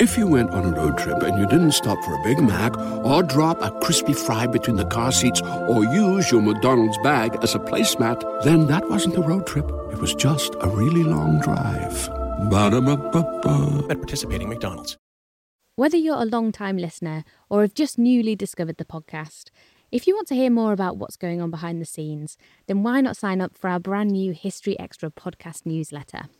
If you went on a road trip and you didn't stop for a Big Mac or drop a crispy fry between the car seats or use your McDonald's bag as a placemat, then that wasn't a road trip. It was just a really long drive. Ba-da-ba-ba-ba. at participating McDonald's. Whether you're a long time listener or have just newly discovered the podcast, if you want to hear more about what's going on behind the scenes, then why not sign up for our brand new History Extra podcast newsletter?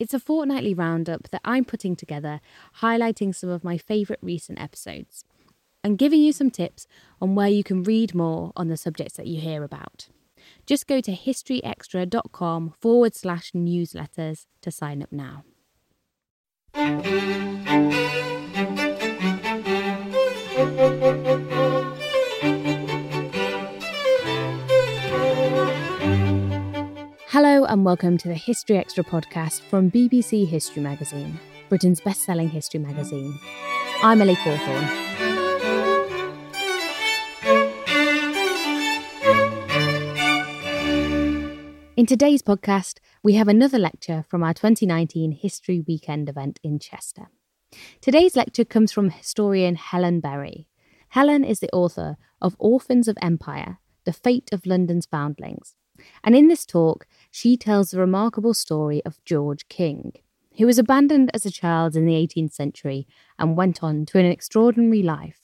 It's a fortnightly roundup that I'm putting together, highlighting some of my favourite recent episodes and giving you some tips on where you can read more on the subjects that you hear about. Just go to historyextra.com forward slash newsletters to sign up now. And welcome to the History Extra podcast from BBC History Magazine, Britain's best selling history magazine. I'm Ellie Cawthorne. In today's podcast, we have another lecture from our 2019 History Weekend event in Chester. Today's lecture comes from historian Helen Berry. Helen is the author of Orphans of Empire The Fate of London's Foundlings. And in this talk, she tells the remarkable story of George King, who was abandoned as a child in the 18th century and went on to an extraordinary life.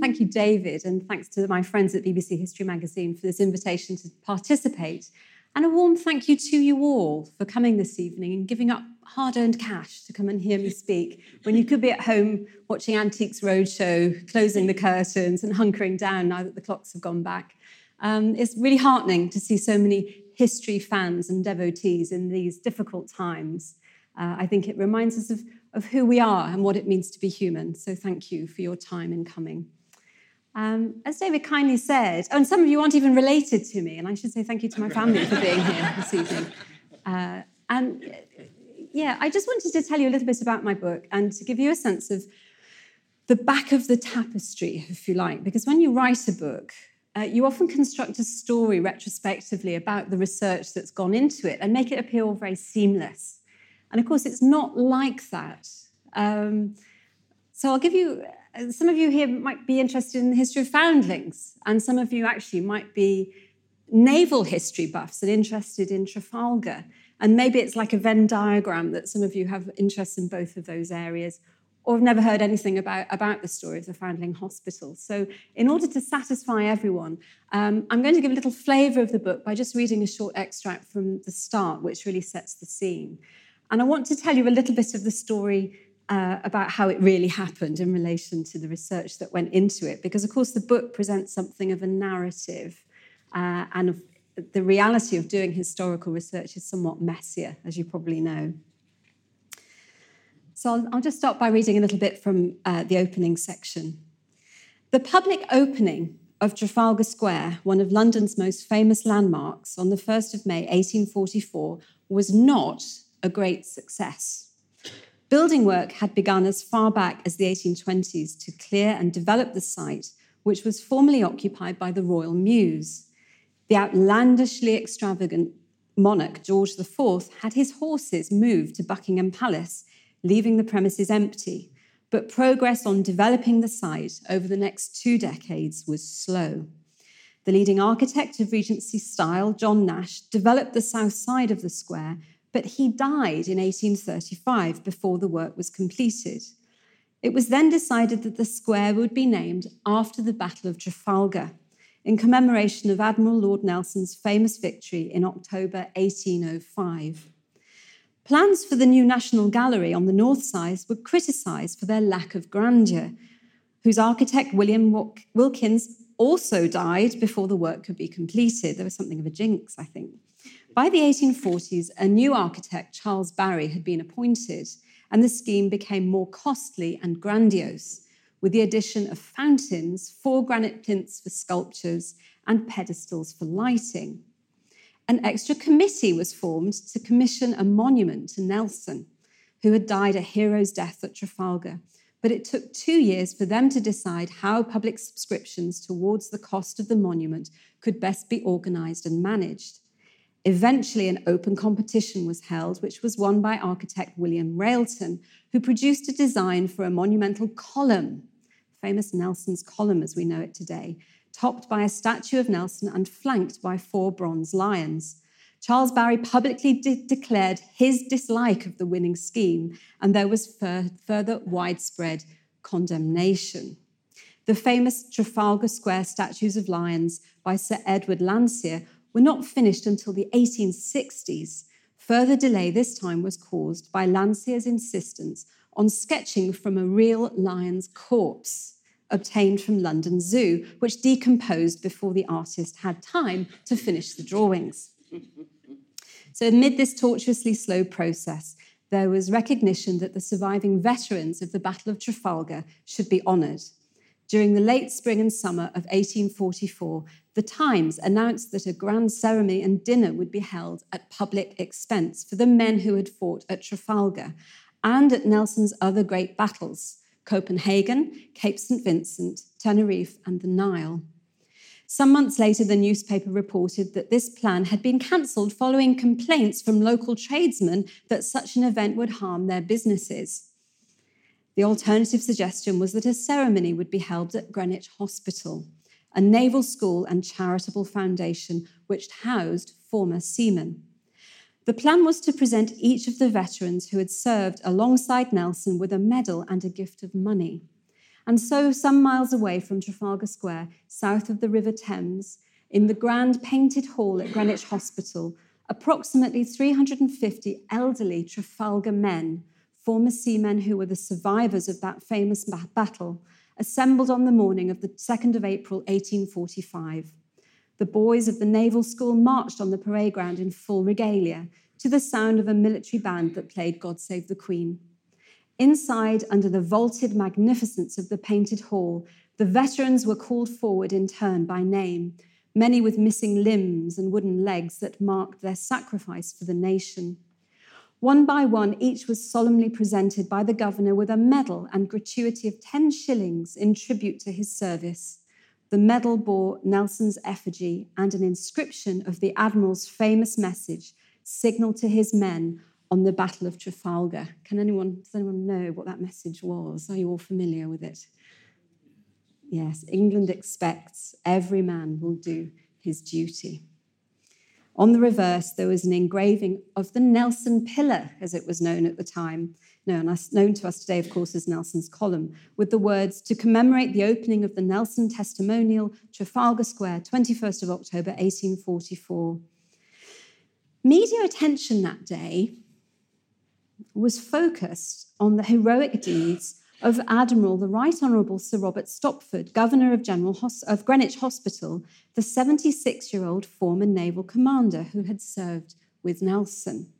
Thank you, David, and thanks to my friends at BBC History Magazine for this invitation to participate. And a warm thank you to you all for coming this evening and giving up hard earned cash to come and hear me speak when you could be at home watching Antiques Roadshow, closing the curtains and hunkering down now that the clocks have gone back. Um, it's really heartening to see so many history fans and devotees in these difficult times. Uh, I think it reminds us of, of who we are and what it means to be human. So thank you for your time in coming. Um, as David kindly said, and some of you aren't even related to me, and I should say thank you to my family for being here this evening. Uh, and yeah, I just wanted to tell you a little bit about my book and to give you a sense of the back of the tapestry, if you like, because when you write a book, uh, you often construct a story retrospectively about the research that's gone into it and make it appear all very seamless. And of course, it's not like that. Um, so I'll give you some of you here might be interested in the history of foundlings, and some of you actually might be naval history buffs and interested in Trafalgar. And maybe it's like a Venn diagram that some of you have interest in both of those areas, or have never heard anything about, about the story of the Foundling Hospital. So, in order to satisfy everyone, um, I'm going to give a little flavour of the book by just reading a short extract from the start, which really sets the scene. And I want to tell you a little bit of the story uh, about how it really happened in relation to the research that went into it. Because, of course, the book presents something of a narrative, uh, and of, the reality of doing historical research is somewhat messier, as you probably know. So I'll, I'll just start by reading a little bit from uh, the opening section. The public opening of Trafalgar Square, one of London's most famous landmarks, on the 1st of May 1844, was not a great success. Building work had begun as far back as the 1820s to clear and develop the site, which was formerly occupied by the Royal Mews. The outlandishly extravagant monarch, George IV, had his horses moved to Buckingham Palace, leaving the premises empty. But progress on developing the site over the next two decades was slow. The leading architect of Regency style, John Nash, developed the south side of the square but he died in 1835 before the work was completed. It was then decided that the square would be named after the Battle of Trafalgar in commemoration of Admiral Lord Nelson's famous victory in October 1805. Plans for the new National Gallery on the north side were criticised for their lack of grandeur, whose architect William Wilkins also died before the work could be completed. There was something of a jinx, I think. By the 1840s, a new architect, Charles Barry, had been appointed, and the scheme became more costly and grandiose, with the addition of fountains, four granite plinths for sculptures, and pedestals for lighting. An extra committee was formed to commission a monument to Nelson, who had died a hero's death at Trafalgar. But it took two years for them to decide how public subscriptions towards the cost of the monument could best be organised and managed. Eventually, an open competition was held, which was won by architect William Railton, who produced a design for a monumental column, famous Nelson's column as we know it today, topped by a statue of Nelson and flanked by four bronze lions. Charles Barry publicly de- declared his dislike of the winning scheme, and there was fur- further widespread condemnation. The famous Trafalgar Square statues of lions by Sir Edward Landseer were not finished until the 1860s. Further delay this time was caused by Landseer's insistence on sketching from a real lion's corpse obtained from London Zoo, which decomposed before the artist had time to finish the drawings. so, amid this tortuously slow process, there was recognition that the surviving veterans of the Battle of Trafalgar should be honoured. During the late spring and summer of 1844, the Times announced that a grand ceremony and dinner would be held at public expense for the men who had fought at Trafalgar and at Nelson's other great battles Copenhagen, Cape St. Vincent, Tenerife, and the Nile. Some months later, the newspaper reported that this plan had been cancelled following complaints from local tradesmen that such an event would harm their businesses. The alternative suggestion was that a ceremony would be held at Greenwich Hospital, a naval school and charitable foundation which housed former seamen. The plan was to present each of the veterans who had served alongside Nelson with a medal and a gift of money. And so, some miles away from Trafalgar Square, south of the River Thames, in the grand painted hall at Greenwich Hospital, approximately 350 elderly Trafalgar men former seamen who were the survivors of that famous battle, assembled on the morning of the 2nd of April 1845. The boys of the naval school marched on the parade ground in full regalia to the sound of a military band that played God Save the Queen. Inside, under the vaulted magnificence of the painted hall, the veterans were called forward in turn by name, many with missing limbs and wooden legs that marked their sacrifice for the nation. One by one, each was solemnly presented by the governor with a medal and gratuity of 10 shillings in tribute to his service. The medal bore Nelson's effigy and an inscription of the admiral's famous message, signaled to his men on the Battle of Trafalgar. Can anyone, does anyone know what that message was? Are you all familiar with it? Yes, England expects every man will do his duty. On the reverse, there was an engraving of the Nelson Pillar, as it was known at the time, known, known to us today, of course, as Nelson's Column, with the words to commemorate the opening of the Nelson Testimonial, Trafalgar Square, 21st of October, 1844. Media attention that day was focused on the heroic deeds of Admiral the Right Honourable Sir Robert Stopford, Governor of, General Hos- of Greenwich Hospital, the 76 year old former naval commander who had served with Nelson.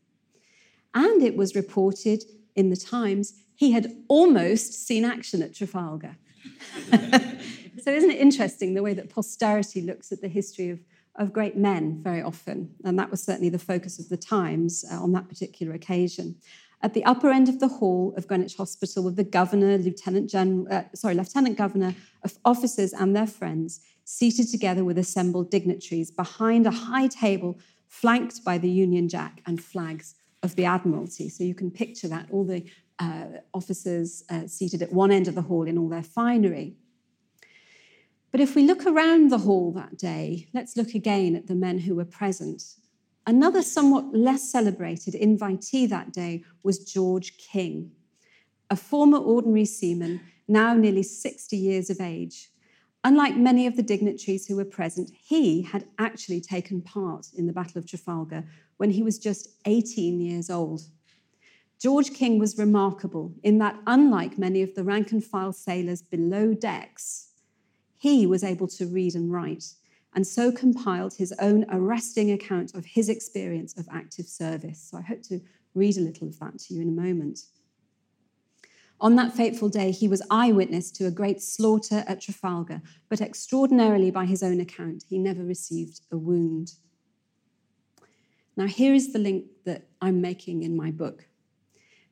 And it was reported in the Times he had almost seen action at Trafalgar. so, isn't it interesting the way that posterity looks at the history of, of great men very often? And that was certainly the focus of the Times uh, on that particular occasion. At the upper end of the hall of Greenwich Hospital were the governor, lieutenant general, uh, sorry, lieutenant governor, of officers and their friends, seated together with assembled dignitaries behind a high table flanked by the Union Jack and flags of the Admiralty. So you can picture that, all the uh, officers uh, seated at one end of the hall in all their finery. But if we look around the hall that day, let's look again at the men who were present Another somewhat less celebrated invitee that day was George King. a former ordinary seaman, now nearly 60 years of age. Unlike many of the dignitaries who were present, he had actually taken part in the Battle of Trafalgar when he was just 18 years old. George King was remarkable in that, unlike many of the rank and file sailors below decks, he was able to read and write, and so compiled his own arresting account of his experience of active service. So I hope to read a little of that to you in a moment. On that fateful day, he was eyewitness to a great slaughter at Trafalgar, but extraordinarily, by his own account, he never received a wound. Now, here is the link that I'm making in my book.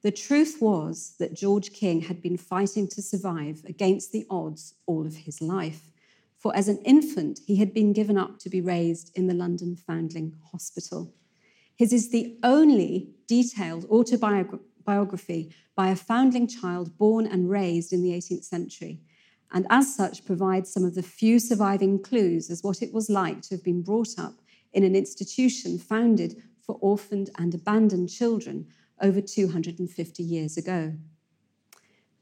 The truth was that George King had been fighting to survive against the odds all of his life. For as an infant, he had been given up to be raised in the London Foundling Hospital. His is the only detailed autobiography by a foundling child born and raised in the 18th century, and as such provides some of the few surviving clues as what it was like to have been brought up in an institution founded for orphaned and abandoned children over 250 years ago.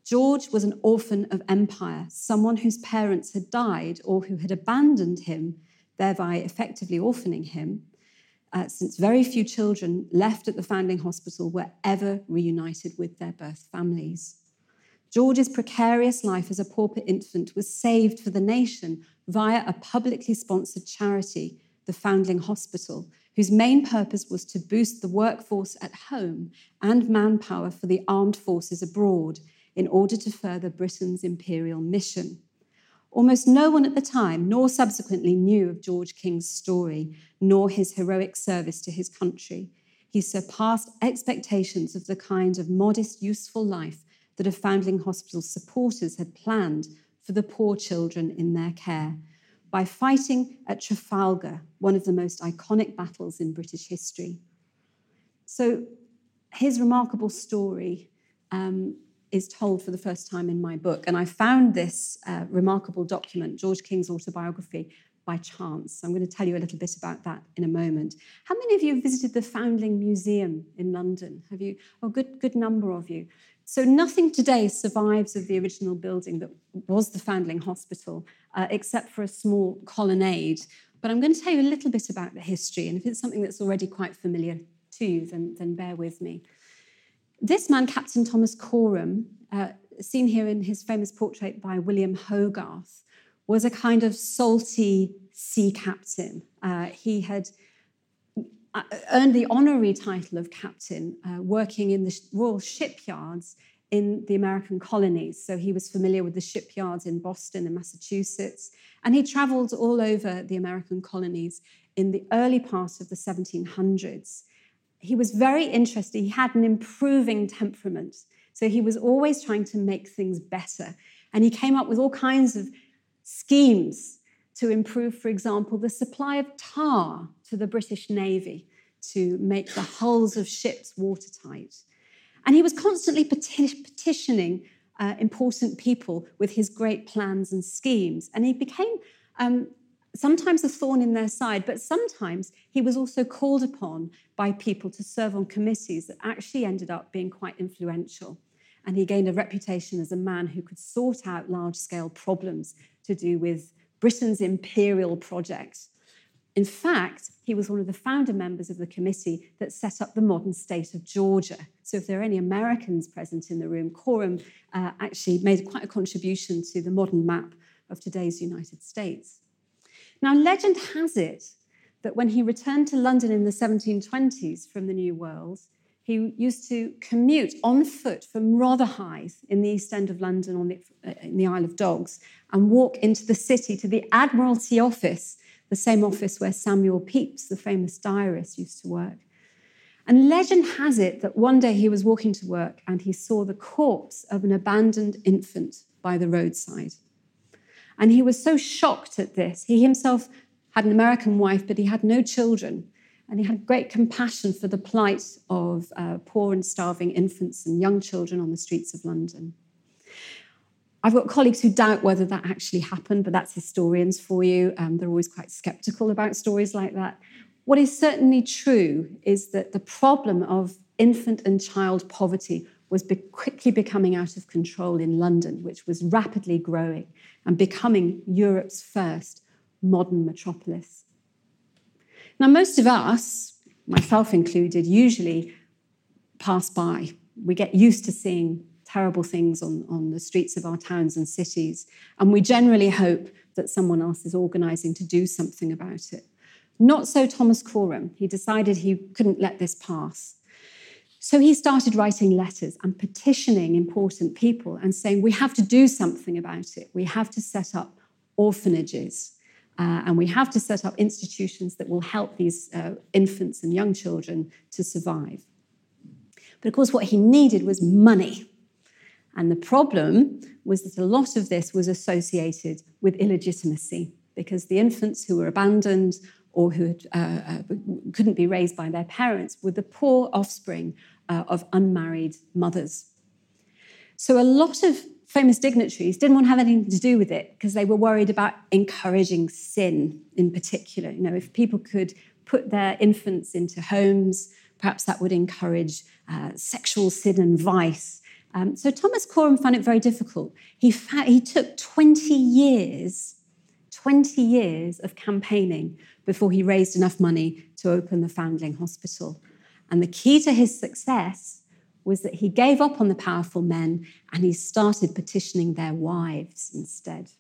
George was an orphan of empire, someone whose parents had died or who had abandoned him, thereby effectively orphaning him, uh, since very few children left at the Foundling Hospital were ever reunited with their birth families. George's precarious life as a pauper infant was saved for the nation via a publicly sponsored charity, the Foundling Hospital, whose main purpose was to boost the workforce at home and manpower for the armed forces abroad in order to further Britain's imperial mission. Almost no one at the time, nor subsequently, knew of George King's story, nor his heroic service to his country. He surpassed expectations of the kind of modest, useful life that a Foundling Hospital supporters had planned for the poor children in their care by fighting at Trafalgar, one of the most iconic battles in British history. So, his remarkable story um, is told for the first time in my book. And I found this uh, remarkable document, George King's autobiography, by chance. I'm going to tell you a little bit about that in a moment. How many of you have visited the Foundling Museum in London? Have you? Oh, good, good number of you. So nothing today survives of the original building that was the Foundling Hospital, uh, except for a small colonnade. But I'm going to tell you a little bit about the history, and if it's something that's already quite familiar to you, then, then bear with me. This man, Captain Thomas Coram, uh, seen here in his famous portrait by William Hogarth, was a kind of salty sea captain. Uh, he had uh, earned the honorary title of captain uh, working in the royal shipyards in the American colonies. So he was familiar with the shipyards in Boston and Massachusetts. And he traveled all over the American colonies in the early part of the 1700s. He was very interested. He had an improving temperament. So he was always trying to make things better. And he came up with all kinds of schemes to improve, for example, the supply of tar to the British Navy to make the hulls of ships watertight. And he was constantly peti- petitioning uh, important people with his great plans and schemes. And he became um, sometimes a thorn in their side, but sometimes he was also called upon by people to serve on committees that actually ended up being quite influential. And he gained a reputation as a man who could sort out large scale problems to do with Britain's imperial project. In fact, he was one of the founder members of the committee that set up the modern state of Georgia. So, if there are any Americans present in the room, Coram uh, actually made quite a contribution to the modern map of today's United States. Now, legend has it that when he returned to London in the 1720s from the New World, he used to commute on foot from Rotherhithe in the east end of London on the, uh, in the Isle of Dogs and walk into the city to the Admiralty office, the same office where Samuel Pepys, the famous diarist, used to work. And legend has it that one day he was walking to work and he saw the corpse of an abandoned infant by the roadside. And he was so shocked at this. He himself had an American wife, but he had no children. And he had great compassion for the plight of uh, poor and starving infants and young children on the streets of London. I've got colleagues who doubt whether that actually happened, but that's historians for you. Um, they're always quite skeptical about stories like that. What is certainly true is that the problem of infant and child poverty was be- quickly becoming out of control in London, which was rapidly growing and becoming Europe's first modern metropolis. Now, most of us, myself included, usually pass by. We get used to seeing terrible things on, on the streets of our towns and cities, and we generally hope that someone else is organizing to do something about it. Not so Thomas Coram. He decided he couldn't let this pass. So he started writing letters and petitioning important people and saying, We have to do something about it. We have to set up orphanages uh, and we have to set up institutions that will help these uh, infants and young children to survive. But of course, what he needed was money. And the problem was that a lot of this was associated with illegitimacy because the infants who were abandoned or who had, uh, uh, couldn't be raised by their parents were the poor offspring uh, of unmarried mothers. So a lot of famous dignitaries didn't want to have anything to do with it because they were worried about encouraging sin in particular. You know, if people could put their infants into homes, perhaps that would encourage uh, sexual sin and vice. Um, so Thomas Coram found it very difficult. He, he took 20 years, 20 years of campaigning before he raised enough money to open the Foundling Hospital. And the key to his success was that he gave up on the powerful men and he started petitioning their wives instead.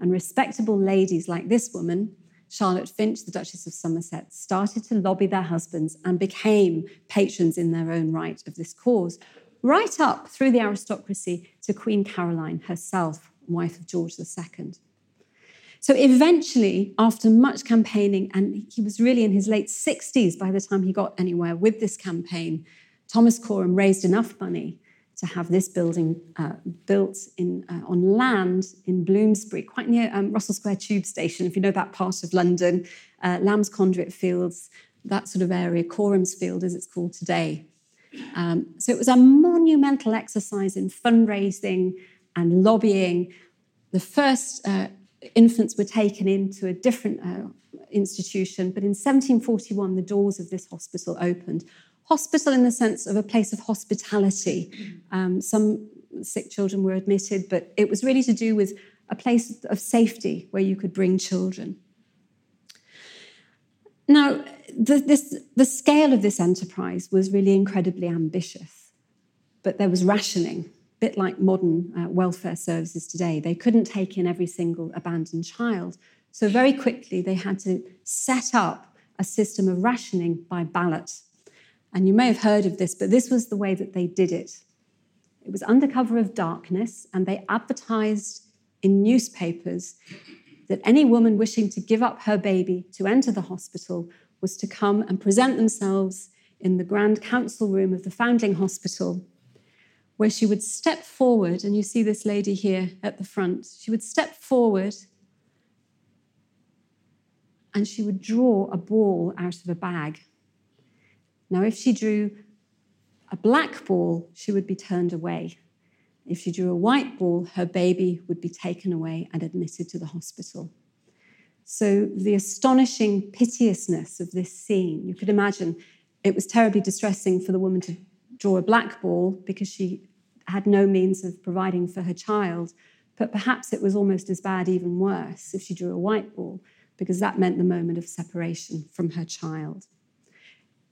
And respectable ladies like this woman, Charlotte Finch, the Duchess of Somerset, started to lobby their husbands and became patrons in their own right of this cause, right up through the aristocracy to Queen Caroline herself, wife of George II. So eventually, after much campaigning, and he was really in his late 60s by the time he got anywhere with this campaign, Thomas Coram raised enough money to have this building uh, built in, uh, on land in Bloomsbury, quite near um, Russell Square Tube Station, if you know that part of London, uh, Lamb's Conduit Fields, that sort of area, Coram's Field as it's called today. Um, so it was a monumental exercise in fundraising and lobbying. The first uh, infants were taken into a different uh, institution, but in 1741, the doors of this hospital opened. Hospital in the sense of a place of hospitality. Um, some sick children were admitted, but it was really to do with a place of safety where you could bring children. Now, the, this, the scale of this enterprise was really incredibly ambitious, but there was rationing bit like modern uh, welfare services today. They couldn't take in every single abandoned child. So, very quickly, they had to set up a system of rationing by ballot. And you may have heard of this, but this was the way that they did it. It was under cover of darkness, and they advertised in newspapers that any woman wishing to give up her baby to enter the hospital was to come and present themselves in the grand council room of the Foundling Hospital where she would step forward, and you see this lady here at the front. She would step forward and she would draw a ball out of a bag. Now, if she drew a black ball, she would be turned away. If she drew a white ball, her baby would be taken away and admitted to the hospital. So, the astonishing piteousness of this scene, you could imagine it was terribly distressing for the woman to draw a black ball because she had no means of providing for her child. But perhaps it was almost as bad, even worse, if she drew a white ball, because that meant the moment of separation from her child.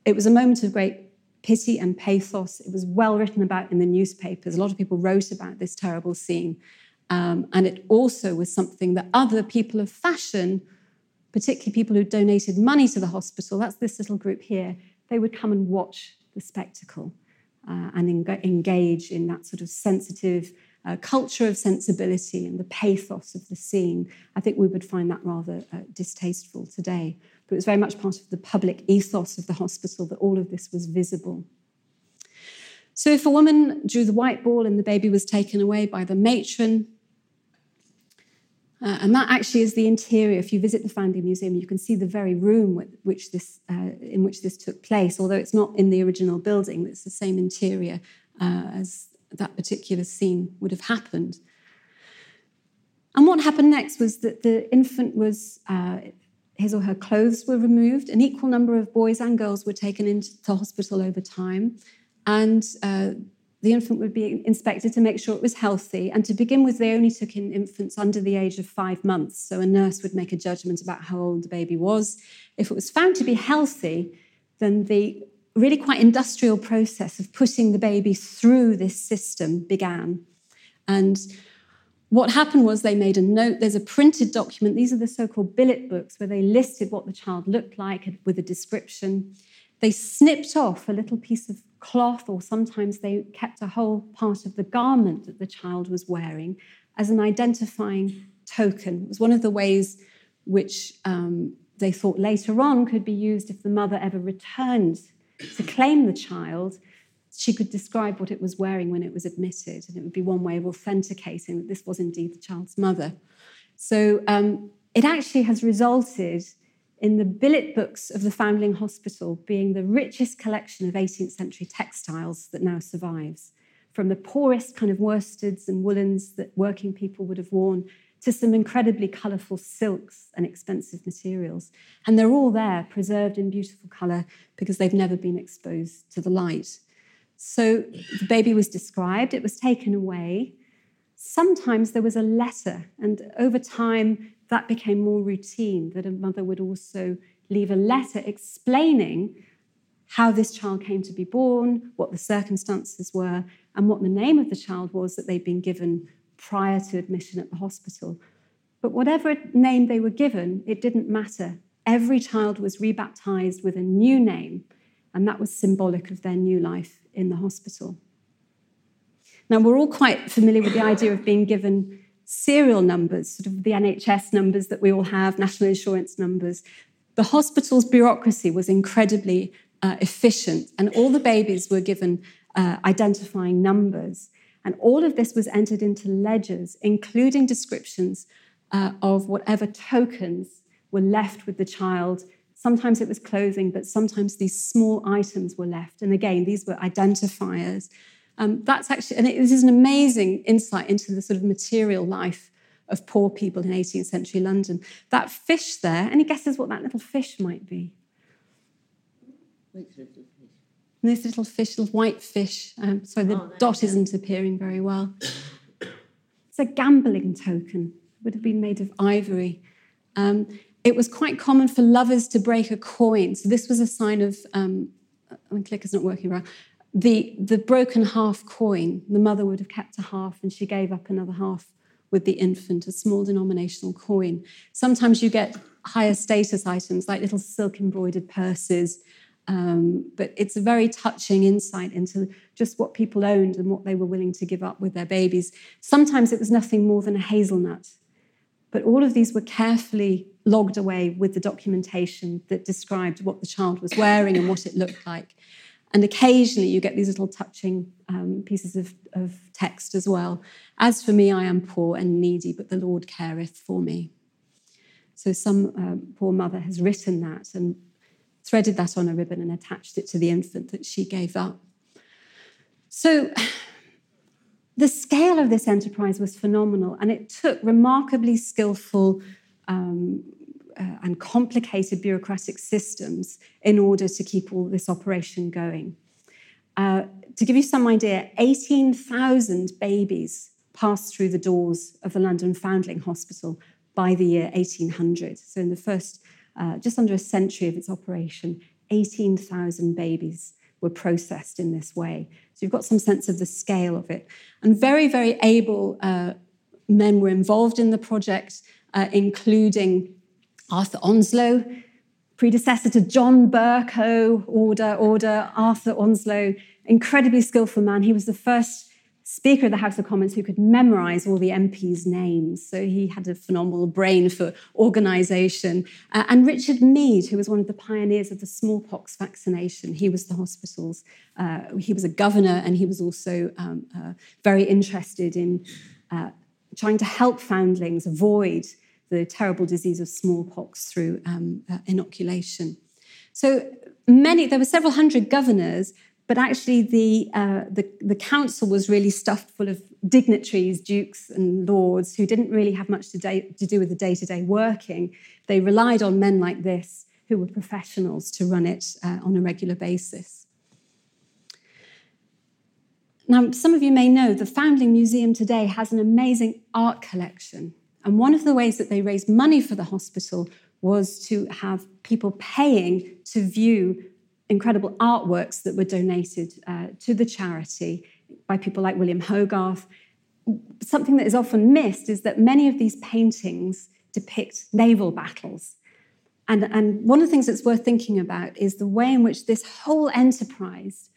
It was a moment of great pity and pathos. It was well written about in the newspapers. A lot of people wrote about this terrible scene. Um, and it also was something that other people of fashion, particularly people who donated money to the hospital, that's this little group here, they would come and watch the spectacle uh, and en- engage in that sort of sensitive uh, culture of sensibility and the pathos of the scene, I think we would find that rather uh, distasteful today. But it was very much part of the public ethos of the hospital that all of this was visible. So if a woman drew the white ball and the baby was taken away by the matron, uh, and that actually is the interior. If you visit the Foundling Museum, you can see the very room which this, uh, in which this took place, although it's not in the original building, it's the same interior uh, as that particular scene would have happened. And what happened next was that the infant was, uh, his or her clothes were removed, an equal number of boys and girls were taken into the hospital over time, and uh, the infant would be inspected to make sure it was healthy. And to begin with, they only took in infants under the age of five months. So a nurse would make a judgment about how old the baby was. If it was found to be healthy, then the really quite industrial process of putting the baby through this system began. And what happened was they made a note. There's a printed document. These are the so called billet books where they listed what the child looked like with a description. They snipped off a little piece of cloth, or sometimes they kept a whole part of the garment that the child was wearing as an identifying token. It was one of the ways which um, they thought later on could be used if the mother ever returned to claim the child. She could describe what it was wearing when it was admitted, and it would be one way of authenticating that this was indeed the child's mother. So um, it actually has resulted in the billet books of the Foundling Hospital being the richest collection of 18th century textiles that now survives, from the poorest kind of worsteds and woolens that working people would have worn to some incredibly colourful silks and expensive materials. And they're all there, preserved in beautiful colour, because they've never been exposed to the light. So the baby was described, it was taken away. Sometimes there was a letter, and over time, that became more routine, that a mother would also leave a letter explaining how this child came to be born, what the circumstances were, and what the name of the child was that they'd been given prior to admission at the hospital. But whatever name they were given, it didn't matter. Every child was rebaptized with a new name, and that was symbolic of their new life in the hospital. Now, we're all quite familiar with the idea of being given serial numbers, sort of the NHS numbers that we all have, national insurance numbers. The hospital's bureaucracy was incredibly uh, efficient, and all the babies were given uh, identifying numbers. And all of this was entered into ledgers, including descriptions uh, of whatever tokens were left with the child. Sometimes it was clothing, but sometimes these small items were left. And again, these were identifiers um, that's actually, and it, this is an amazing insight into the sort of material life of poor people in 18th century London. That fish there, any guesses what that little fish might be? Which little fish? This little fish, little white fish. Um, sorry, the oh, dot isn't appearing very well. It's a gambling token. It would have been made of ivory. Um, it was quite common for lovers to break a coin. So this was a sign of, um, my clicker's not working well, the, the broken half coin, the mother would have kept a half and she gave up another half with the infant, a small denominational coin. Sometimes you get higher status items like little silk embroidered purses, um, but it's a very touching insight into just what people owned and what they were willing to give up with their babies. Sometimes it was nothing more than a hazelnut, but all of these were carefully logged away with the documentation that described what the child was wearing and what it looked like. And occasionally you get these little touching um, pieces of, of text as well. As for me, I am poor and needy, but the Lord careth for me. So some um, poor mother has written that and threaded that on a ribbon and attached it to the infant that she gave up. So the scale of this enterprise was phenomenal, and it took remarkably skillful um, uh, and complicated bureaucratic systems in order to keep all this operation going. Uh, to give you some idea, 18,000 babies passed through the doors of the London Foundling Hospital by the year 1800. So, in the first uh, just under a century of its operation, 18,000 babies were processed in this way. So, you've got some sense of the scale of it. And very, very able uh, men were involved in the project, uh, including Arthur Onslow, predecessor to John Bercow, order, order, Arthur Onslow, incredibly skillful man. He was the first Speaker of the House of Commons who could memorize all the MPs' names. So he had a phenomenal brain for organization. Uh, and Richard Mead, who was one of the pioneers of the smallpox vaccination, he was the hospital's, uh, he was a governor and he was also um, uh, very interested in uh, trying to help foundlings avoid the terrible disease of smallpox through um, uh, inoculation. So many, there were several hundred governors, but actually the, uh, the, the, council was really stuffed full of dignitaries, dukes and lords, who didn't really have much to, day, to do with the day to day working. They relied on men like this, who were professionals, to run it uh, on a regular basis. Now, some of you may know the Foundling Museum today has an amazing art collection. And one of the ways that they raised money for the hospital was to have people paying to view incredible artworks that were donated uh, to the charity by people like William Hogarth. Something that is often missed is that many of these paintings depict naval battles. And, and one of the things that's worth thinking about is the way in which this whole enterprise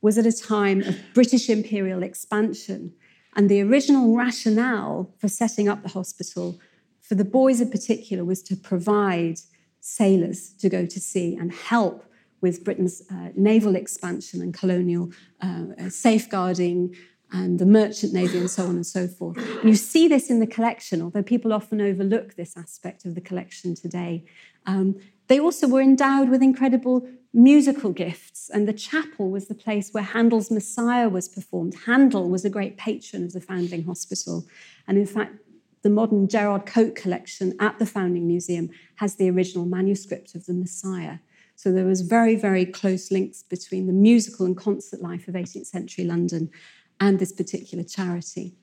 was at a time of British imperial expansion. And the original rationale for setting up the hospital, for the boys in particular, was to provide sailors to go to sea and help with Britain's uh, naval expansion and colonial uh, safeguarding and the merchant navy and so on and so forth. And you see this in the collection, although people often overlook this aspect of the collection today. Um, they also were endowed with incredible musical gifts, and the chapel was the place where Handel's Messiah was performed. Handel was a great patron of the Foundling Hospital, and in fact, the modern Gerald Coke collection at the Foundling Museum has the original manuscript of the Messiah. So there was very, very close links between the musical and concert life of 18th century London and this particular charity.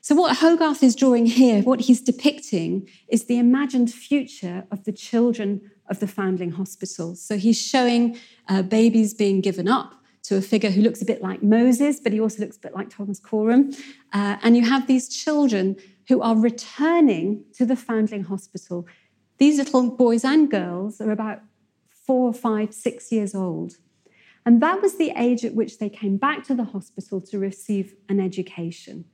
So, what Hogarth is drawing here, what he's depicting, is the imagined future of the children of the Foundling Hospital. So, he's showing uh, babies being given up to a figure who looks a bit like Moses, but he also looks a bit like Thomas Coram. Uh, and you have these children who are returning to the Foundling Hospital. These little boys and girls are about four, five, six years old. And that was the age at which they came back to the hospital to receive an education.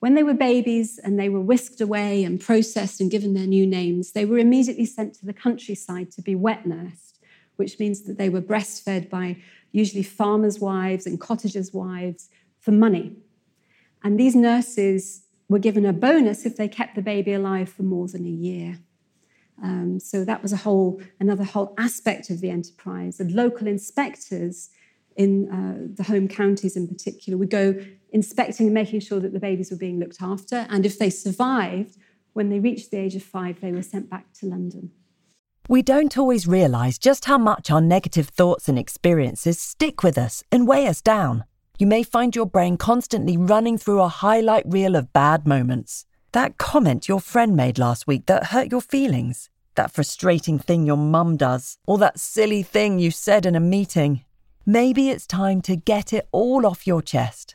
When they were babies and they were whisked away and processed and given their new names, they were immediately sent to the countryside to be wet nursed, which means that they were breastfed by usually farmers' wives and cottagers' wives for money. And these nurses were given a bonus if they kept the baby alive for more than a year. Um, so that was a whole another whole aspect of the enterprise. And local inspectors in uh, the home counties, in particular, would go inspecting and making sure that the babies were being looked after. And if they survived, when they reached the age of five, they were sent back to London. We don't always realise just how much our negative thoughts and experiences stick with us and weigh us down. You may find your brain constantly running through a highlight reel of bad moments. That comment your friend made last week that hurt your feelings, that frustrating thing your mum does, or that silly thing you said in a meeting. Maybe it's time to get it all off your chest,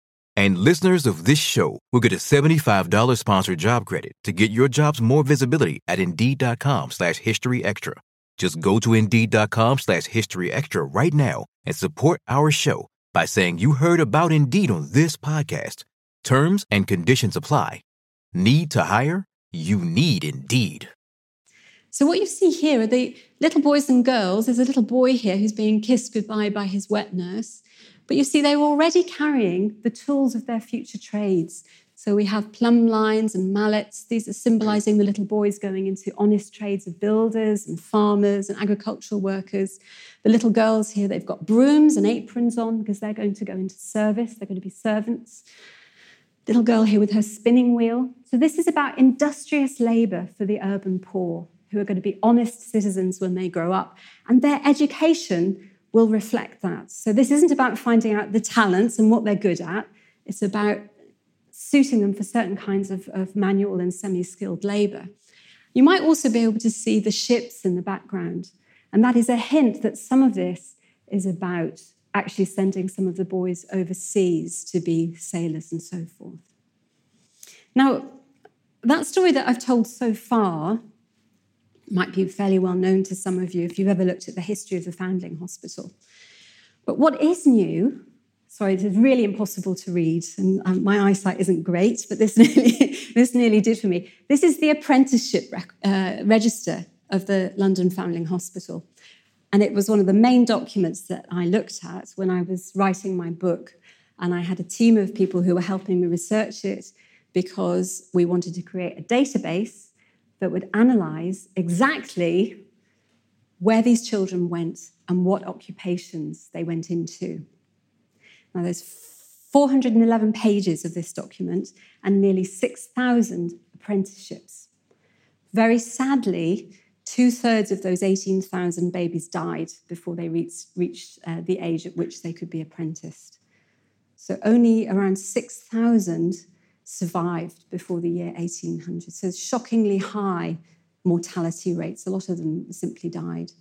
And listeners of this show will get a $75 sponsored job credit to get your jobs more visibility at Indeed.com slash History Extra. Just go to Indeed.com slash History Extra right now and support our show by saying you heard about Indeed on this podcast. Terms and conditions apply. Need to hire? You need Indeed. So, what you see here are the little boys and girls. There's a little boy here who's being kissed goodbye by his wet nurse. But you see, they were already carrying the tools of their future trades. So, we have plumb lines and mallets. These are symbolizing the little boys going into honest trades of builders and farmers and agricultural workers. The little girls here, they've got brooms and aprons on because they're going to go into service, they're going to be servants little girl here with her spinning wheel. So, this is about industrious labor for the urban poor who are going to be honest citizens when they grow up. And their education will reflect that. So, this isn't about finding out the talents and what they're good at, it's about suiting them for certain kinds of, of manual and semi skilled labor. You might also be able to see the ships in the background. And that is a hint that some of this is about actually sending some of the boys overseas to be sailors and so forth. Now, that story that I've told so far might be fairly well known to some of you if you've ever looked at the history of the Foundling Hospital. But what is new, sorry, this is really impossible to read, and um, my eyesight isn't great, but this nearly, this nearly did for me. This is the apprenticeship rec- uh, register of the London Foundling Hospital. And it was one of the main documents that I looked at when I was writing my book. And I had a team of people who were helping me research it because we wanted to create a database that would analyze exactly where these children went and what occupations they went into. Now, there's 411 pages of this document and nearly 6,000 apprenticeships. Very sadly, Two thirds of those 18,000 babies died before they reached, reached uh, the age at which they could be apprenticed. So only around 6,000 survived before the year 1800. So shockingly high mortality rates. A lot of them simply died.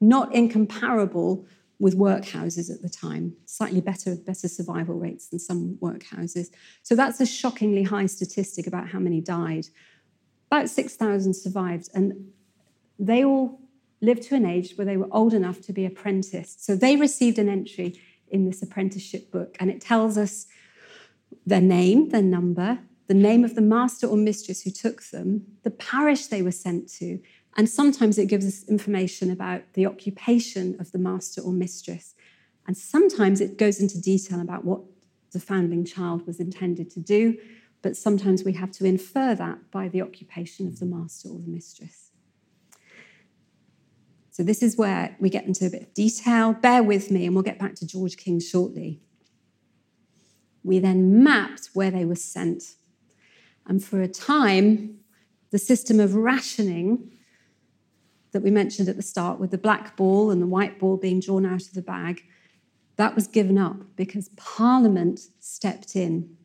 Not incomparable with workhouses at the time, slightly better, better survival rates than some workhouses. So that's a shockingly high statistic about how many died. About 6,000 survived, and they all lived to an age where they were old enough to be apprenticed. So they received an entry in this apprenticeship book, and it tells us their name, their number, the name of the master or mistress who took them, the parish they were sent to, and sometimes it gives us information about the occupation of the master or mistress. And sometimes it goes into detail about what the foundling child was intended to do, but sometimes we have to infer that by the occupation of the master or the mistress. So this is where we get into a bit of detail. Bear with me, and we'll get back to George King shortly. We then mapped where they were sent. And for a time, the system of rationing that we mentioned at the start, with the black ball and the white ball being drawn out of the bag, that was given up because Parliament stepped in.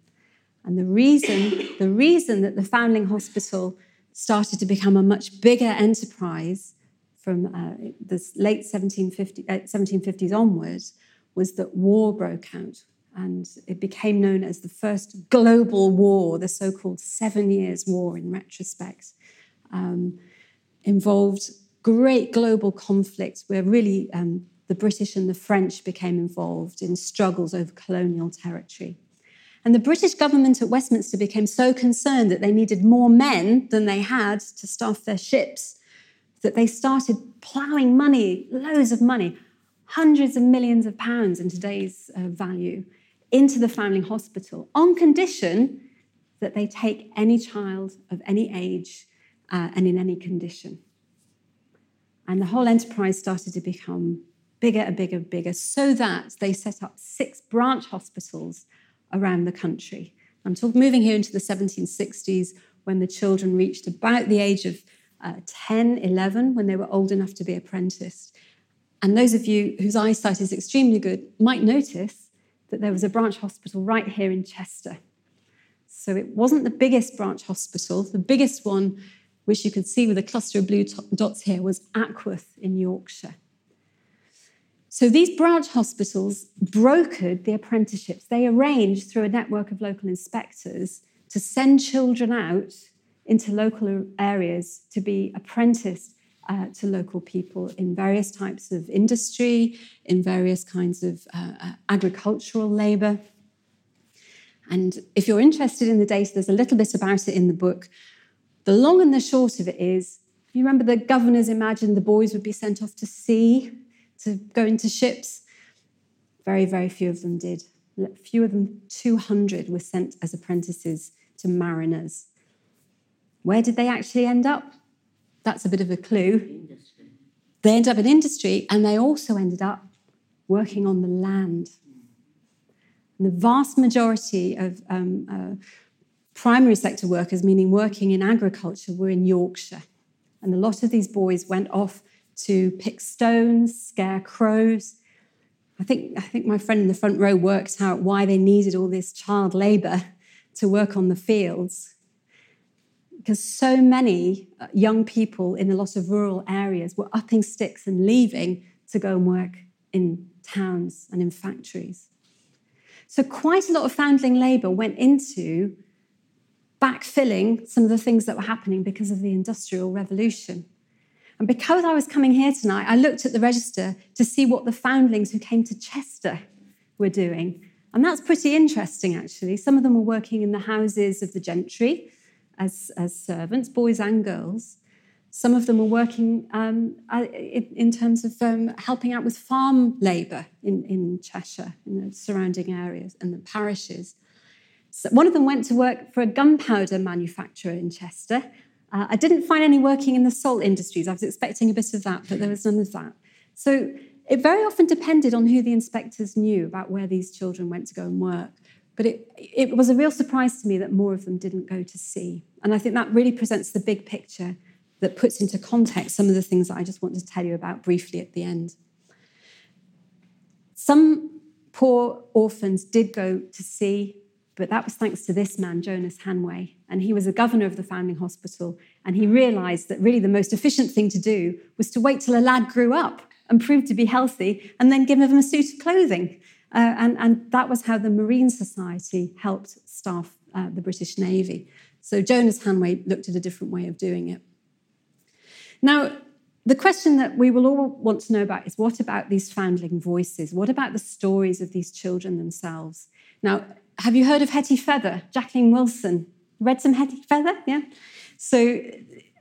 And the reason, the reason that the Foundling Hospital started to become a much bigger enterprise from uh, the late 1750, uh, 1750s onwards was that war broke out. And it became known as the first global war, the so called Seven Years' War in retrospect. Um, involved great global conflict where really um, the British and the French became involved in struggles over colonial territory. And the British government at Westminster became so concerned that they needed more men than they had to staff their ships that they started ploughing money, loads of money, hundreds of millions of pounds in today's uh, value, into the Foundling Hospital on condition that they take any child of any age uh, and in any condition. And the whole enterprise started to become bigger and bigger and bigger so that they set up six branch hospitals around the country. I'm talking moving here into the 1760s when the children reached about the age of uh, 10, 11, when they were old enough to be apprenticed. And those of you whose eyesight is extremely good might notice that there was a branch hospital right here in Chester. So it wasn't the biggest branch hospital. The biggest one, which you could see with a cluster of blue dots here, was Ackworth in Yorkshire. So these branch hospitals brokered the apprenticeships. They arranged through a network of local inspectors to send children out into local areas to be apprenticed uh, to local people in various types of industry, in various kinds of uh, uh, agricultural labour. And if you're interested in the data, there's a little bit about it in the book. The long and the short of it is you remember the governors imagined the boys would be sent off to sea to go into ships? Very, very few of them did. Fewer than 200 were sent as apprentices to mariners. Where did they actually end up? That's a bit of a clue. Industry. They ended up in industry and they also ended up working on the land. And the vast majority of um, uh, primary sector workers, meaning working in agriculture, were in Yorkshire. And a lot of these boys went off to pick stones, scare crows. I think, I think my friend in the front row worked out why they needed all this child labour to work on the fields because so many uh, young people in a lot of rural areas were upping sticks and leaving to go and work in towns and in factories. So, quite a lot of foundling labour went into backfilling some of the things that were happening because of the Industrial Revolution. And because I was coming here tonight, I looked at the register to see what the foundlings who came to Chester were doing. And that's pretty interesting, actually. Some of them were working in the houses of the gentry as, as servants, boys and girls. Some of them were working um, uh, in terms of um, helping out with farm labour in, in Cheshire, in the surrounding areas and the parishes. So one of them went to work for a gunpowder manufacturer in Chester. Uh, I didn't find any working in the salt industries. I was expecting a bit of that, but there was none of that. So it very often depended on who the inspectors knew about where these children went to go and work. But it, it was a real surprise to me that more of them didn't go to sea. And I think that really presents the big picture that puts into context some of the things that I just want to tell you about briefly at the end. Some poor orphans did go to sea, but that was thanks to this man, Jonas Hanway. And he was a governor of the foundling hospital. And he realized that really the most efficient thing to do was to wait till a lad grew up and proved to be healthy and then give him a suit of clothing. Uh, and, and, that was how the Marine Society helped staff uh, the British Navy. So Jonas Hanway looked at a different way of doing it. Now, the question that we will all want to know about is what about these foundling voices? What about the stories of these children themselves? Now, have you heard of Hetty Feather, Jacqueline Wilson? Read some Hetty Feather? Yeah. So,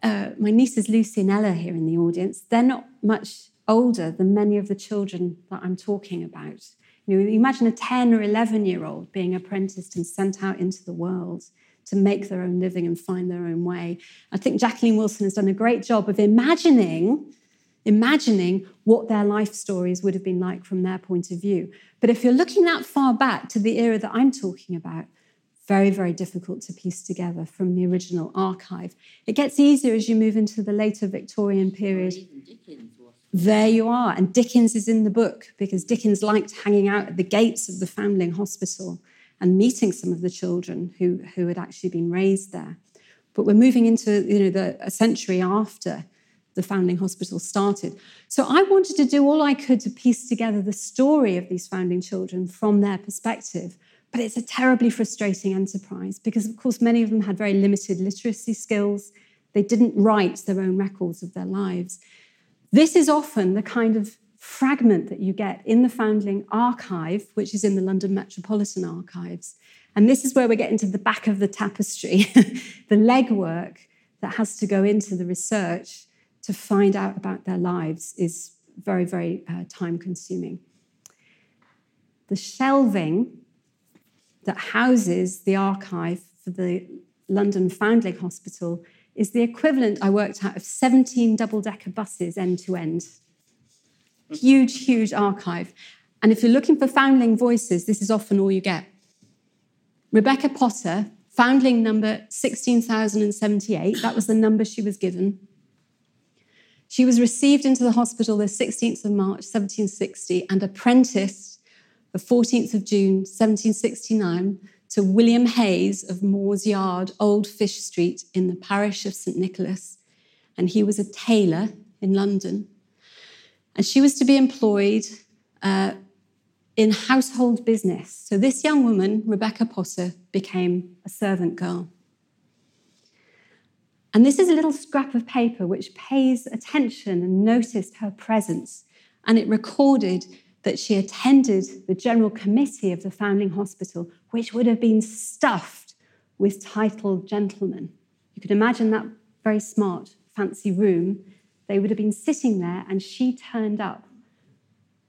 uh, my nieces Lucy and Ella here in the audience, they're not much older than many of the children that I'm talking about. You know, imagine a 10 or 11 year old being apprenticed and sent out into the world to make their own living and find their own way. I think Jacqueline Wilson has done a great job of imagining imagining what their life stories would have been like from their point of view. But if you're looking that far back to the era that I'm talking about, very, very difficult to piece together from the original archive. It gets easier as you move into the later Victorian period. There you are. And Dickens is in the book because Dickens liked hanging out at the gates of the Foundling Hospital and meeting some of the children who, who had actually been raised there. But we're moving into you know, the, a century after the Foundling Hospital started. So I wanted to do all I could to piece together the story of these foundling children from their perspective. But it's a terribly frustrating enterprise because, of course, many of them had very limited literacy skills. They didn't write their own records of their lives. This is often the kind of fragment that you get in the Foundling Archive, which is in the London Metropolitan Archives. And this is where we're getting to the back of the tapestry, the legwork that has to go into the research to find out about their lives is very, very uh, time consuming. The shelving that houses the archive for the London Foundling Hospital is the equivalent, I worked out, of 17 double decker buses end to end. Huge, huge archive. And if you're looking for foundling voices, this is often all you get. Rebecca Potter, foundling number 16,078, that was the number she was given. She was received into the hospital the 16th of March, 1760, and apprenticed the 14th of June, 1769, to William Hayes of Moore's Yard, Old Fish Street, in the parish of St. Nicholas. And he was a tailor in London. And she was to be employed uh, in household business. So this young woman, Rebecca Potter, became a servant girl. And this is a little scrap of paper which pays attention and noticed her presence. And it recorded that she attended the general committee of the foundling hospital, which would have been stuffed with titled gentlemen. You could imagine that very smart, fancy room they would have been sitting there, and she turned up,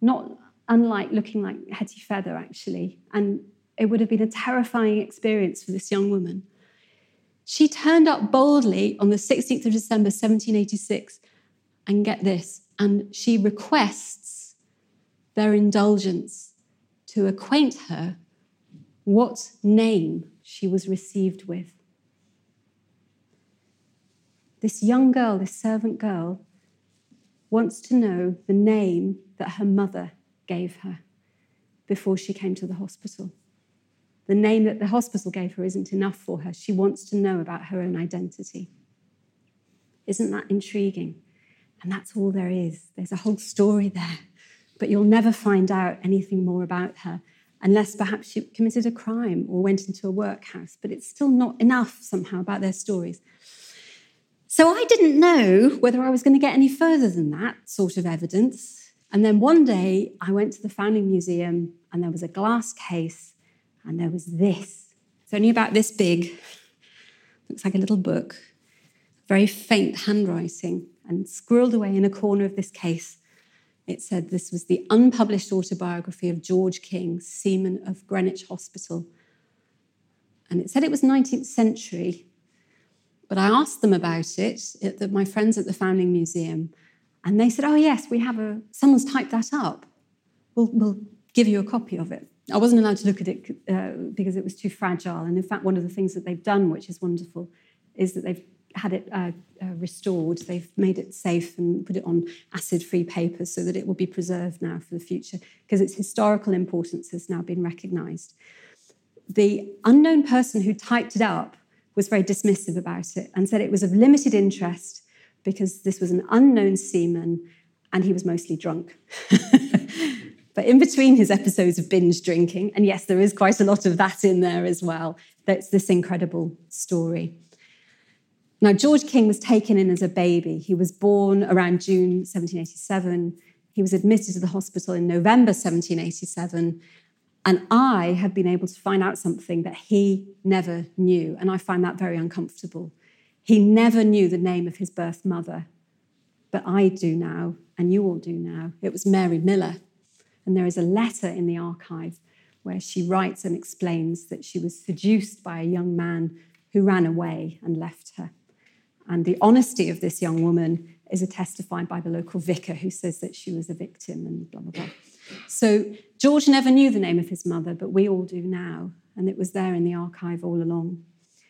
not unlike looking like Hetty Feather, actually. And it would have been a terrifying experience for this young woman. She turned up boldly on the 16th of December, 1786, and get this, and she requests their indulgence to acquaint her what name she was received with. This young girl, this servant girl, wants to know the name that her mother gave her before she came to the hospital. The name that the hospital gave her isn't enough for her. She wants to know about her own identity. Isn't that intriguing? And that's all there is. There's a whole story there. but you'll never find out anything more about her unless perhaps she committed a crime or went into a workhouse. But it's still not enough somehow about their stories. So I didn't know whether I was going to get any further than that sort of evidence. And then one day I went to the Foundling Museum and there was a glass case and there was this. It's only about this big, looks like a little book, very faint handwriting, and squirreled away in a corner of this case it said this was the unpublished autobiography of George King, seaman of Greenwich Hospital. And it said it was 19th century, but I asked them about it, it my friends at the Foundling Museum, and they said, oh, yes, we have a, someone's typed that up. We'll, we'll give you a copy of it. I wasn't allowed to look at it uh, because it was too fragile. And in fact, one of the things that they've done, which is wonderful, is that they've had it uh, uh, restored. They've made it safe and put it on acid free paper so that it will be preserved now for the future because its historical importance has now been recognized. The unknown person who typed it up was very dismissive about it and said it was of limited interest because this was an unknown seaman and he was mostly drunk. but in between his episodes of binge drinking, and yes, there is quite a lot of that in there as well, that's this incredible story. Now, George King was taken in as a baby. He was born around June 1787. He was admitted to the hospital in November 1787. And I have been able to find out something that he never knew. And I find that very uncomfortable. He never knew the name of his birth mother, but I do now, and you all do now. It was Mary Miller. And there is a letter in the archive where she writes and explains that she was seduced by a young man who ran away and left her. And the honesty of this young woman is attested by the local vicar who says that she was a victim and blah, blah, blah. So George never knew the name of his mother, but we all do now. And it was there in the archive all along.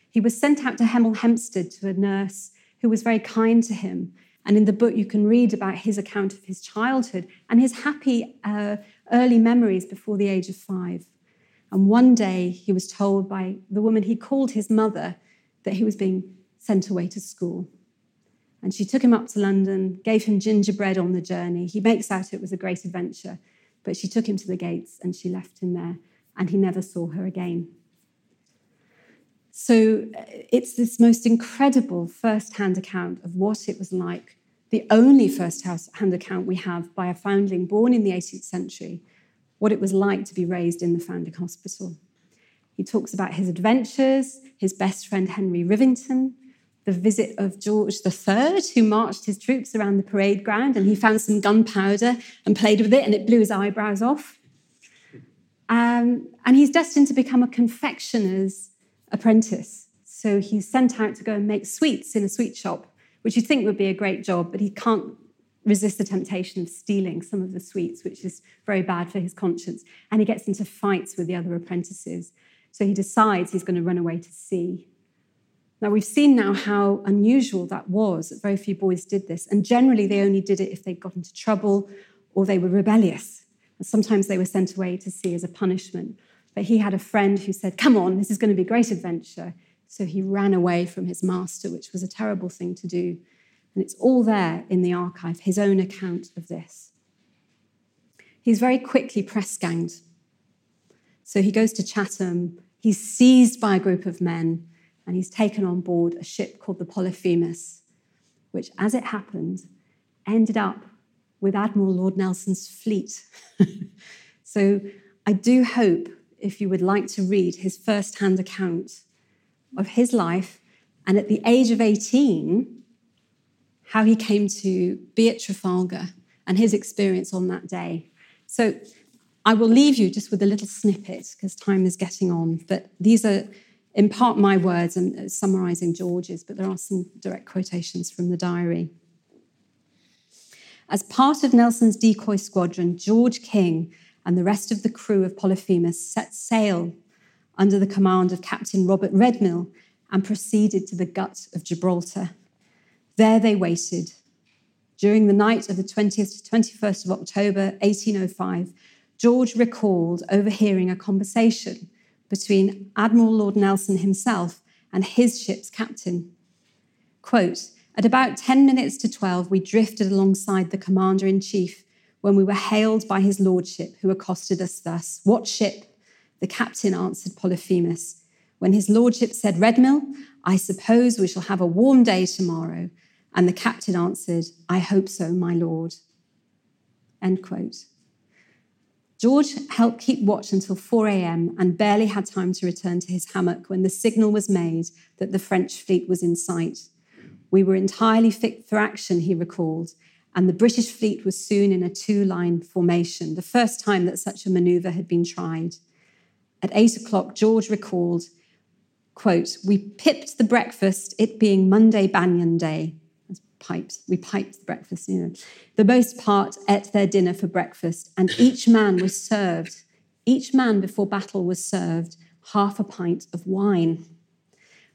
He was sent out to Hemel Hempstead to a nurse who was very kind to him. And in the book, you can read about his account of his childhood and his happy uh, early memories before the age of five. And one day he was told by the woman he called his mother that he was being sent away to school. And she took him up to London, gave him gingerbread on the journey. He makes out it was a great adventure, but she took him to the gates and she left him there, and he never saw her again. So uh, it's this most incredible first hand account of what it was like, the only first hand account we have by a foundling born in the 18th century, what it was like to be raised in the foundling hospital. He talks about his adventures, his best friend Henry Rivington, the visit of George III, who marched his troops around the parade ground and he found some gunpowder and played with it and it blew his eyebrows off. Um, and he's destined to become a confectioner's apprentice. So he's sent out to go and make sweets in a sweet shop, which you'd think would be a great job, but he can't resist the temptation of stealing some of the sweets, which is very bad for his conscience. And he gets into fights with the other apprentices. So he decides he's going to run away to sea. Now, we've seen now how unusual that was. Very few boys did this. And generally, they only did it if they got into trouble or they were rebellious. And sometimes they were sent away to sea as a punishment. But he had a friend who said, Come on, this is going to be a great adventure. So he ran away from his master, which was a terrible thing to do. And it's all there in the archive, his own account of this. He's very quickly press ganged. So he goes to Chatham. He's seized by a group of men and he's taken on board a ship called the Polyphemus, which, as it happened, ended up with Admiral Lord Nelson's fleet. so I do hope, if you would like to read his first hand account of his life, and at the age of 18, how he came to be at Trafalgar and his experience on that day. So I will leave you just with a little snippet because time is getting on. But these are in part my words and uh, summarizing George's, but there are some direct quotations from the diary. As part of Nelson's decoy squadron, George King and the rest of the crew of Polyphemus set sail under the command of Captain Robert Redmill and proceeded to the gut of Gibraltar. There they waited. During the night of the 20th to 21st of October, 1805, George recalled overhearing a conversation between Admiral Lord Nelson himself and his ship's captain. Quote, at about 10 minutes to 12, we drifted alongside the commander in chief when we were hailed by his lordship, who accosted us thus What ship? The captain answered Polyphemus. When his lordship said, Redmill, I suppose we shall have a warm day tomorrow. And the captain answered, I hope so, my lord. End quote. George helped keep watch until 4 a.m. and barely had time to return to his hammock when the signal was made that the French fleet was in sight. We were entirely fit for action, he recalled, and the British fleet was soon in a two line formation, the first time that such a maneuver had been tried. At eight o'clock, George recalled, quote, We pipped the breakfast, it being Monday Banyan Day piped. We piped the breakfast, you know. The most part ate their dinner for breakfast, and each man was served, each man before battle was served half a pint of wine.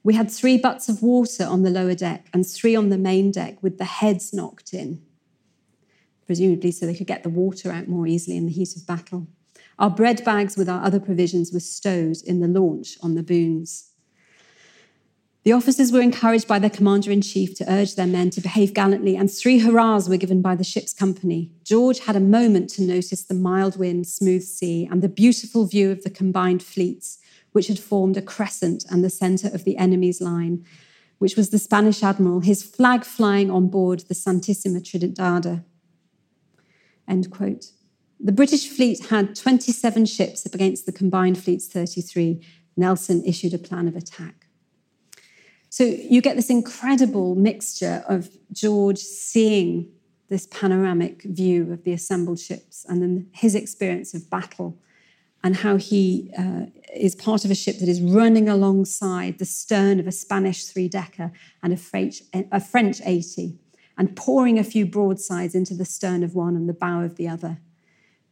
We had three butts of water on the lower deck and three on the main deck with the heads knocked in, presumably so they could get the water out more easily in the heat of battle. Our bread bags with our other provisions were stowed in the launch on the booms. The officers were encouraged by their commander in chief to urge their men to behave gallantly, and three hurrahs were given by the ship's company. George had a moment to notice the mild wind, smooth sea, and the beautiful view of the combined fleets, which had formed a crescent and the center of the enemy's line, which was the Spanish admiral, his flag flying on board the Santissima Trinidad. End quote. The British fleet had 27 ships against the combined fleet's 33. Nelson issued a plan of attack. So you get this incredible mixture of George seeing this panoramic view of the assembled ships and then his experience of battle and how he uh, is part of a ship that is running alongside the stern of a Spanish three decker and a French, a French 80 and pouring a few broadsides into the stern of one and the bow of the other.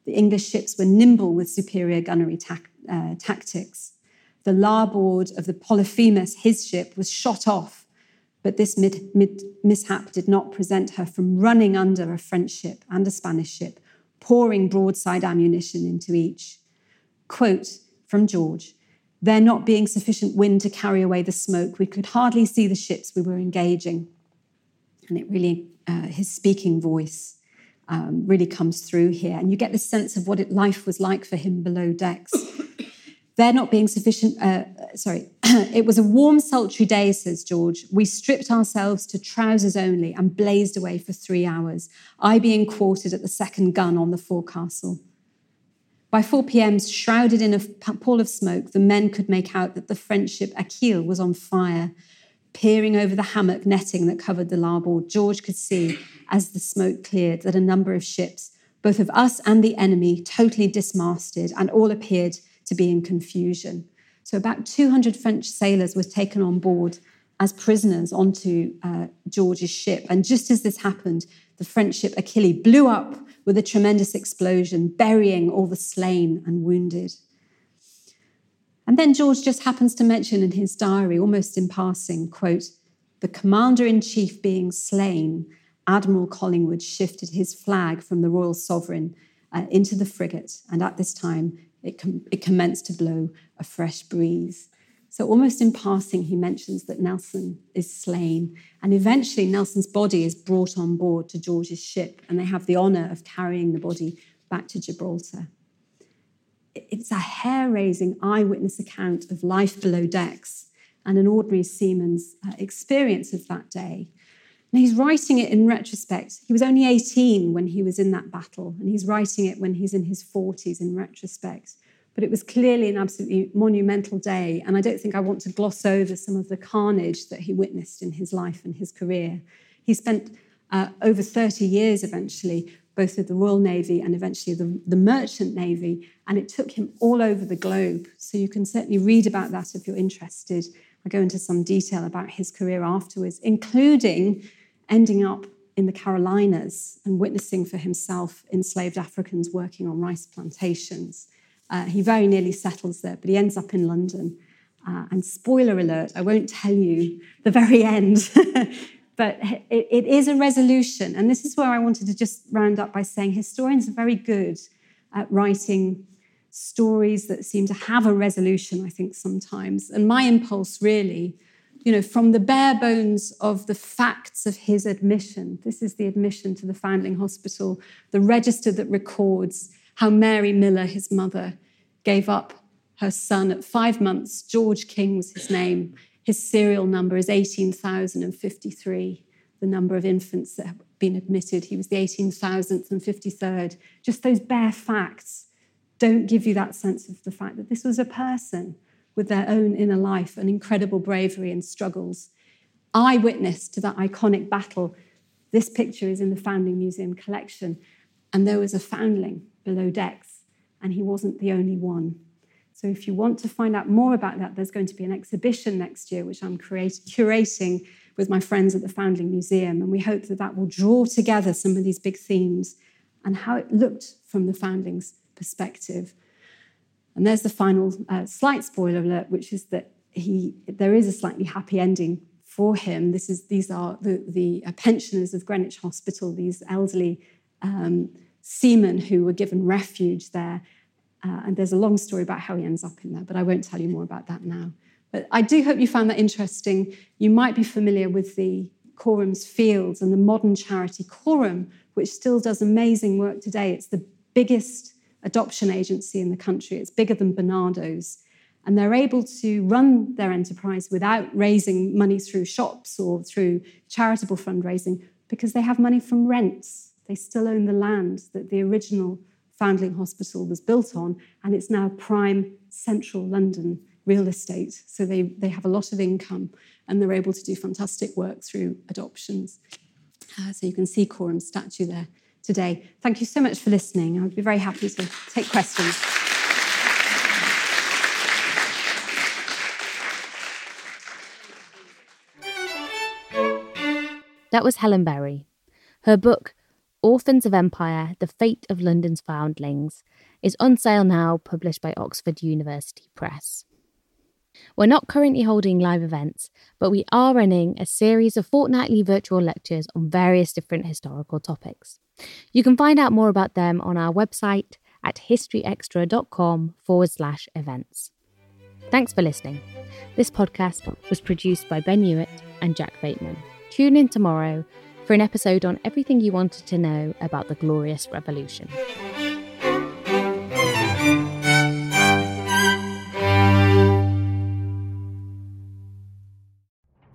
The English ships were nimble with superior gunnery ta- uh, tactics the larboard of the Polyphemus, his ship, was shot off, but this mid, mid, mishap did not prevent her from running under a French ship and a Spanish ship, pouring broadside ammunition into each. Quote from George There not being sufficient wind to carry away the smoke, we could hardly see the ships we were engaging. And it really, uh, his speaking voice um, really comes through here. And you get the sense of what it, life was like for him below decks there not being sufficient, uh, sorry, it was a warm, sultry day, says George. We stripped ourselves to trousers only and blazed away for three hours, I being quartered at the second gun on the forecastle. By 4 p.m., shrouded in a pall of smoke, the men could make out that the French ship Achille was on fire. Peering over the hammock netting that covered the larboard, George could see, as the smoke cleared, that a number of ships, both of us and the enemy, totally dismasted and all appeared to be in confusion. So about 200 French sailors were taken on board as prisoners onto uh, George's ship. And just as this happened, the French ship Achille blew up with a tremendous explosion, burying all the slain and wounded. And then George just happens to mention in his diary, almost in passing, quote, the commander in chief being slain, Admiral Collingwood shifted his flag from the Royal Sovereign uh, into the frigate, and at this time it, com- it commenced to blow a fresh breeze. So, almost in passing, he mentions that Nelson is slain. And eventually, Nelson's body is brought on board to George's ship, and they have the honor of carrying the body back to Gibraltar. It's a hair raising eyewitness account of life below decks and an ordinary seaman's uh, experience of that day. And he's writing it in retrospect. He was only 18 when he was in that battle, and he's writing it when he's in his 40s in retrospect. But it was clearly an absolutely monumental day, and I don't think I want to gloss over some of the carnage that he witnessed in his life and his career. He spent uh, over 30 years eventually, both with the Royal Navy and eventually the, the Merchant Navy, and it took him all over the globe. So you can certainly read about that if you're interested. I go into some detail about his career afterwards, including ending up in the Carolinas and witnessing for himself enslaved Africans working on rice plantations. Uh, he very nearly settles there, but he ends up in London. Uh, and spoiler alert, I won't tell you the very end, but it, it is a resolution. And this is where I wanted to just round up by saying historians are very good at writing stories that seem to have a resolution, I think, sometimes. And my impulse really you know, from the bare bones of the facts of his admission. This is the admission to the Foundling Hospital, the register that records how Mary Miller, his mother, gave up her son at five months. George King was his name. His serial number is 18,053, the number of infants that have been admitted. He was the 18,000th and 53rd. Just those bare facts don't give you that sense of the fact that this was a person with their own inner life and incredible bravery and struggles. Eyewitness to that iconic battle. This picture is in the Foundling Museum collection, and there was a foundling below decks, and he wasn't the only one. So, if you want to find out more about that, there's going to be an exhibition next year, which I'm create, curating with my friends at the Foundling Museum. And we hope that that will draw together some of these big themes and how it looked from the foundling's perspective. And there's the final uh, slight spoiler alert, which is that he there is a slightly happy ending for him. This is these are the, the uh, pensioners of Greenwich Hospital, these elderly um, seamen who were given refuge there. Uh, and there's a long story about how he ends up in there, but I won't tell you more about that now. But I do hope you found that interesting. You might be familiar with the Coram's Fields and the modern charity Corum, which still does amazing work today. It's the biggest adoption agency in the country. It's bigger than Barnardo's. And they're able to run their enterprise without raising money through shops or through charitable fundraising because they have money from rents. They still own the land that the original Foundling Hospital was built on, and it's now prime central London real estate. So they, they have a lot of income and they're able to do fantastic work through adoptions. Uh, so you can see Coram's statue there today. Thank you so much for listening. I would be very happy to take questions. That was Helen Berry. Her book, Orphans of Empire The Fate of London's Foundlings, is on sale now, published by Oxford University Press. We're not currently holding live events, but we are running a series of fortnightly virtual lectures on various different historical topics. You can find out more about them on our website at historyextra.com forward slash events. Thanks for listening. This podcast was produced by Ben Hewitt and Jack Bateman. Tune in tomorrow for an episode on everything you wanted to know about the Glorious Revolution.